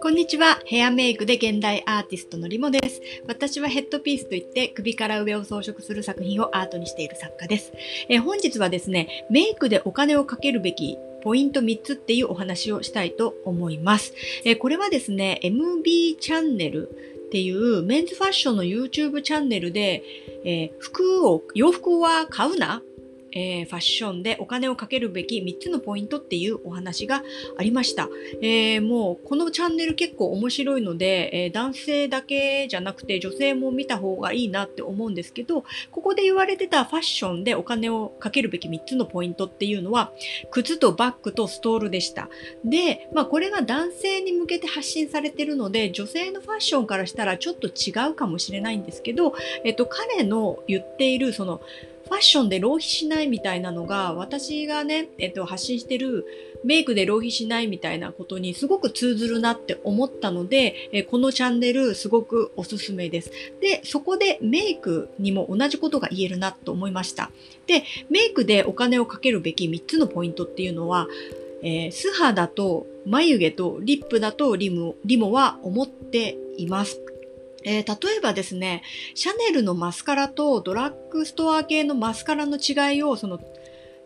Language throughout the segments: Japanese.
こんにちは。ヘアメイクで現代アーティストのリモです。私はヘッドピースといって首から上を装飾する作品をアートにしている作家です。え本日はですね、メイクでお金をかけるべきポイント3つっていうお話をしたいと思います。えこれはですね、MB チャンネルっていうメンズファッションの YouTube チャンネルで、え、服を、洋服は買うなえー、ファッションでお金をかけるべき3つのポイントっていうお話がありました。えー、もうこのチャンネル結構面白いので、えー、男性だけじゃなくて女性も見た方がいいなって思うんですけど、ここで言われてたファッションでお金をかけるべき3つのポイントっていうのは、靴とバッグとストールでした。で、まあこれが男性に向けて発信されてるので、女性のファッションからしたらちょっと違うかもしれないんですけど、えっと彼の言っているそのファッションで浪費しないみたいなのが、私がね、えっと、発信してるメイクで浪費しないみたいなことにすごく通ずるなって思ったので、えこのチャンネルすごくおすすめです。で、そこでメイクにも同じことが言えるなと思いました。で、メイクでお金をかけるべき3つのポイントっていうのは、えー、素肌と眉毛とリップだとリムリモは思っています。えー、例えばですね、シャネルのマスカラとドラッグストア系のマスカラの違いを、その、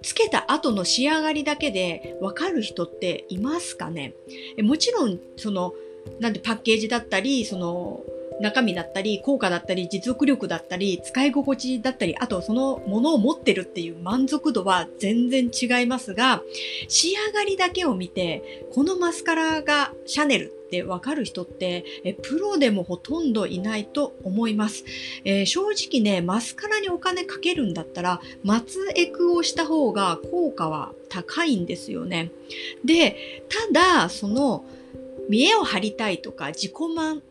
つけた後の仕上がりだけでわかる人っていますかね？もちろん、その、なんでパッケージだったり、その、中身だったり、効果だったり、持続力だったり、使い心地だったり、あとそのものを持ってるっていう満足度は全然違いますが、仕上がりだけを見て、このマスカラがシャネルってわかる人ってえプロでもほとんどいないと思います、えー、正直ねマスカラにお金かけるんだったら松エクをした方が効果は高いんですよね。でただその見栄を張りたいとか自己満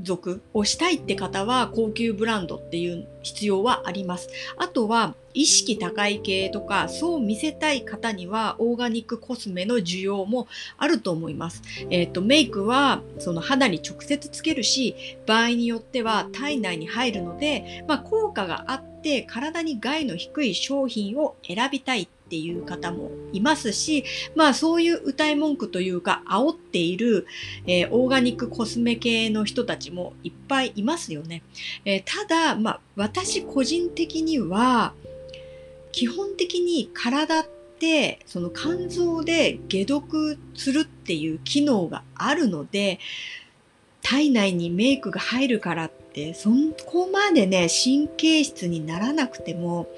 属をしたいって方は高級ブランドっていう必要はあります。あとは意識高い系とかそう見せたい方にはオーガニックコスメの需要もあると思います。えっ、ー、とメイクはその肌に直接つけるし場合によっては体内に入るので、まあ、効果があって体に害の低い商品を選びたいっていう方もいますし、まあそういう歌い文句というか煽っている、えー、オーガニックコスメ系の人たちもいっぱいいますよね。えー、ただ、まあ私個人的には基本的に体ってその肝臓で解毒するっていう機能があるので体内にメイクが入るからってそこまでね神経質にならなくても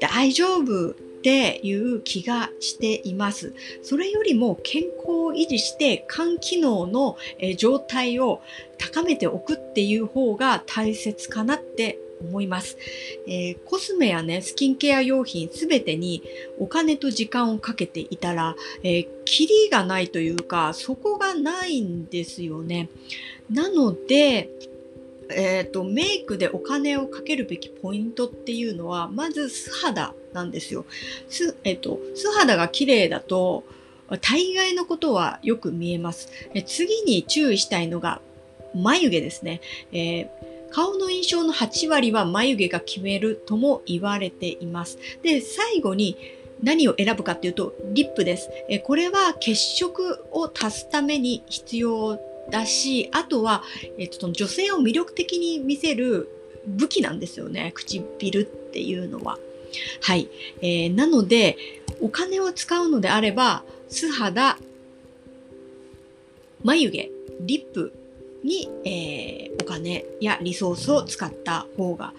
大丈夫っていう気がしています。それよりも健康を維持して肝機能の状態を高めておくっていう方が大切かなって思います、えー、コスメやね、スキンケア用品すべてにお金と時間をかけていたら、えー、キリがないというか、そこがないんですよね。なので、え、ー、と、メイクでお金をかけるべきポイントっていうのは、まず素肌なんですよ。す、え、ー、と、素肌が綺麗だと、大概のことはよく見えます。え次に注意したいのが、眉毛ですね。えー、顔の印象の8割は眉毛が決めるとも言われています。で、最後に何を選ぶかっていうと、リップです。えこれは血色を足すために必要だし、あとは、えっと、女性を魅力的に見せる武器なんですよね。唇っていうのは。はい。えー、なので、お金を使うのであれば、素肌、眉毛、リップに、えー、お金やリソースを使った方が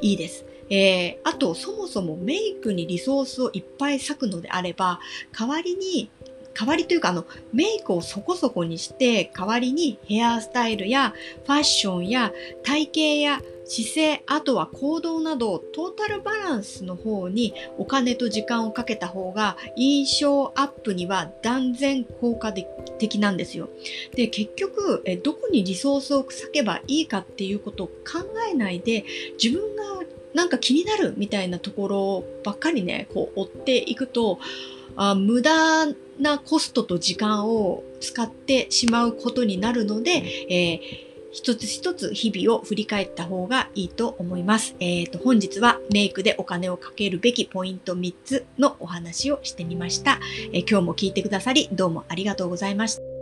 いいです。えー、あと、そもそもメイクにリソースをいっぱい割くのであれば、代わりに代わりというかあのメイクをそこそこにして代わりにヘアスタイルやファッションや体型や姿勢あとは行動などトータルバランスの方にお金と時間をかけた方が印象アップには断然効果的なんですよ。で結局えどこにリソースを割けばいいかっていうことを考えないで自分がなんか気になるみたいなところばっかりねこう追っていくとあ無駄なコストと時間を使ってしまうことになるので、えー一つ一つ日々を振り返った方がいいと思います。えっ、ー、と、本日はメイクでお金をかけるべきポイント3つのお話をしてみました。えー、今日も聞いてくださりどうもありがとうございました。